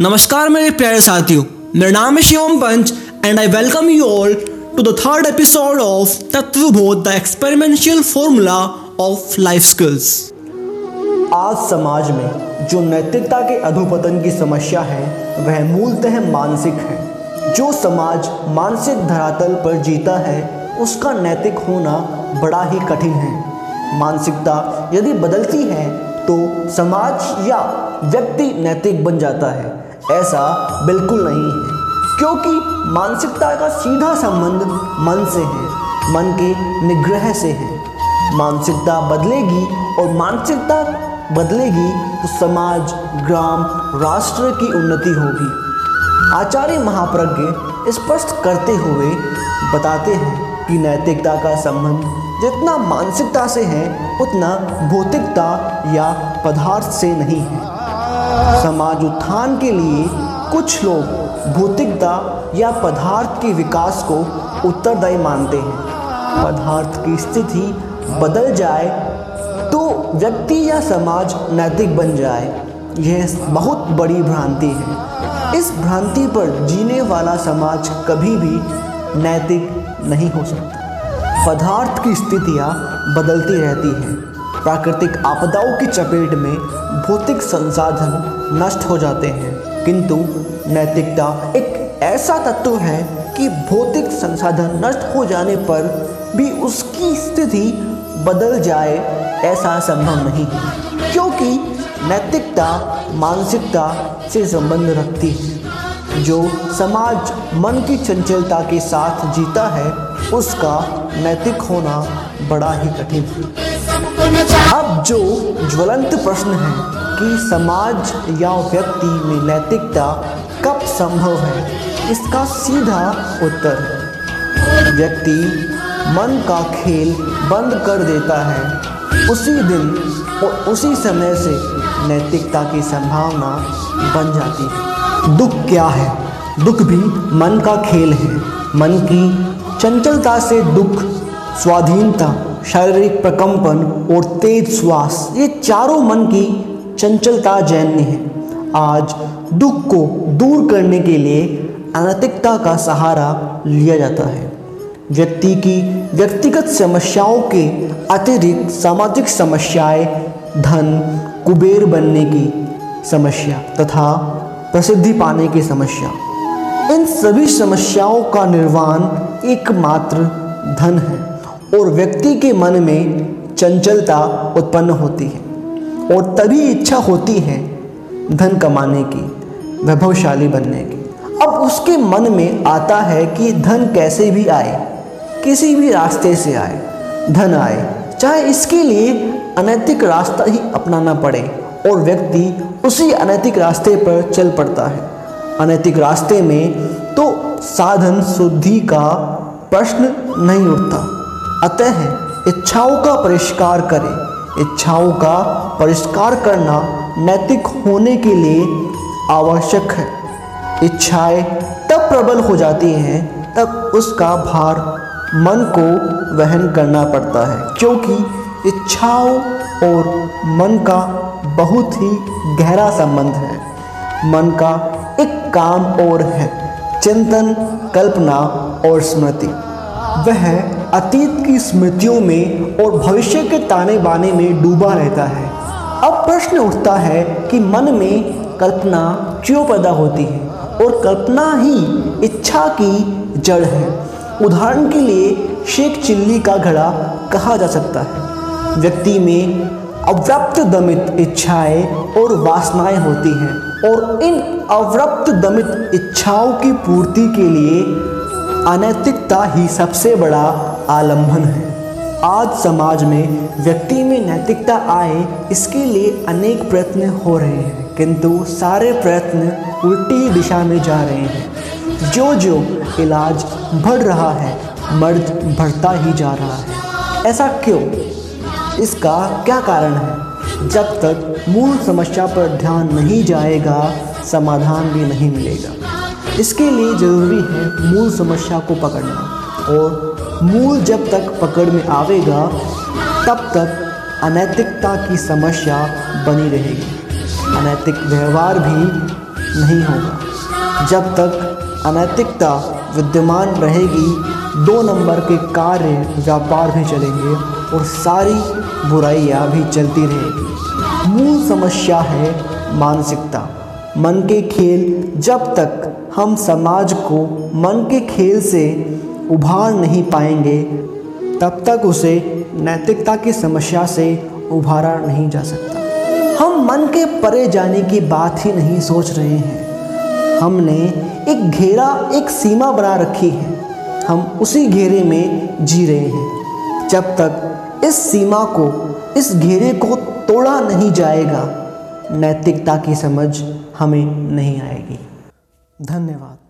नमस्कार मेरे प्यारे साथियों, मेरा नाम है Shivam Panch and I welcome you all to the third episode of Tattvabodh the experiential formula of life skills आज समाज में जो नैतिकता के अधोपतन की समस्या है, वह मूलतः मानसिक है। जो समाज मानसिक धरातल पर जीता है, उसका नैतिक होना बड़ा ही कठिन है। मानसिकता यदि बदलती है तो समाज या व्यक्ति नैतिक बन जाता है। ऐसा बिल्कुल नहीं है, क्योंकि मानसिकता का सीधा संबंध मन से है, मन के निग्रह से है। मानसिकता बदलेगी और मानसिकता बदलेगी तो समाज, ग्राम, राष्ट्र की उन्नति होगी। आचार्य महाप्रज्ञ स्पष्ट करते हुए बताते हैं कि नैतिकता का संबंध जितना मानसिकता से है, उतना भौतिकता या पदार्थ से नहीं है। समाज उत्थान के लिए कुछ लोग भौतिकता या पदार्थ के विकास को उत्तरदायी मानते हैं। पदार्थ की स्थिति बदल जाए तो व्यक्ति या समाज नैतिक बन जाए, यह बहुत बड़ी भ्रांति है। इस भ्रांति पर जीने वाला समाज कभी भी नैतिक नहीं हो सकता। पदार्थ की स्थितियाँ बदलती रहती हैं। प्राकृतिक आपदाओं की चपेट में भौतिक संसाधन नष्ट हो जाते हैं। किंतु नैतिकता एक ऐसा तत्व है कि भौतिक संसाधन नष्ट हो जाने पर भी उसकी स्थिति बदल जाए, ऐसा संभव नहीं। क्योंकि नैतिकता मानसिकता से संबंध रखती है। जो समाज मन की चंचलता के साथ जीता है, उसका नैतिक होना बड़ा ही कठिन है। अब जो ज्वलंत प्रश्न है कि समाज या व्यक्ति में नैतिकता कब संभव है, इसका सीधा उत्तर व्यक्ति मन का खेल बंद कर देता है। उसी दिन और उसी समय से नैतिकता की संभावना बन जाती है। दुख क्या है? दुख भी मन का खेल है। मन की चंचलता से दुख, स्वाधीनता शारीरिक प्रकंपन और तेज श्वास, ये चारों मन की चंचलता जैन्य है। आज दुख को दूर करने के लिए अनैतिकता का सहारा लिया जाता है। व्यक्ति की व्यक्तिगत समस्याओं के अतिरिक्त सामाजिक समस्याएँ, धन, कुबेर बनने की समस्या तथा प्रसिद्धि पाने की समस्या। इन सभी समस्याओं का निर्वाण एकमात्र धन है। और व्यक्ति के मन में चंचलता उत्पन्न होती है और तभी इच्छा होती है धन कमाने की, वैभवशाली बनने की। अब उसके मन में आता है कि धन कैसे भी आए, किसी भी रास्ते से आए, धन आए, चाहे इसके लिए अनैतिक रास्ता ही अपनाना पड़े और व्यक्ति उसी अनैतिक रास्ते पर चल पड़ता है। अनैतिक रास्ते में तो साधन शुद्धि का प्रश्न नहीं उठता। अतः इच्छाओं का परिष्कार करें। इच्छाओं का परिष्कार करना नैतिक होने के लिए आवश्यक है। इच्छाएँ तब प्रबल हो जाती हैं, तब उसका भार मन को वहन करना पड़ता है। क्योंकि इच्छाओं और मन का बहुत ही गहरा संबंध है। मन का एक काम और है, चिंतन, कल्पना और स्मृति। वह अतीत की स्मृतियों में और भविष्य के ताने बाने में डूबा रहता है। अब प्रश्न उठता है कि मन में कल्पना क्यों पैदा होती है? और कल्पना ही इच्छा की जड़ है। उदाहरण के लिए शेख चिल्ली का घड़ा कहा जा सकता है। व्यक्ति में अव्याप्त दमित इच्छाएँ और वासनाएँ होती हैं और इन अव्याप्त दमित इच्छाओं की पूर्ति के लिए अनैतिकता ही सबसे बड़ा आलंबन है। आज समाज में व्यक्ति में नैतिकता आए, इसके लिए अनेक प्रयत्न हो रहे हैं, किंतु सारे प्रयत्न उल्टी दिशा में जा रहे हैं। जो जो इलाज बढ़ रहा है, मर्द बढ़ता ही जा रहा है। ऐसा क्यों? इसका क्या कारण है? जब तक मूल समस्या पर ध्यान नहीं जाएगा, समाधान भी नहीं मिलेगा। इसके लिए ज़रूरी है मूल समस्या को पकड़ना और मूल जब तक पकड़ में आवेगा, तब तक अनैतिकता की समस्या बनी रहेगी। अनैतिक व्यवहार भी नहीं होगा। जब तक अनैतिकता विद्यमान रहेगी, दो नंबर के कार्य व्यापार भी चलेंगे और सारी बुराइयाँ भी चलती रहेगी। मूल समस्या है मानसिकता। मन के खेल, जब तक हम समाज को मन के खेल से उभार नहीं पाएँगे, तब तक उसे नैतिकता की समस्या से उभारा नहीं जा सकता। हम मन के परे जाने की बात ही नहीं सोच रहे हैं। हमने एक घेरा, एक सीमा बना रखी है। हम उसी घेरे में जी रहे हैं। जब तक इस सीमा को, इस घेरे को तोड़ा नहीं जाएगा, नैतिकता की समझ हमें नहीं आएगी। धन्यवाद।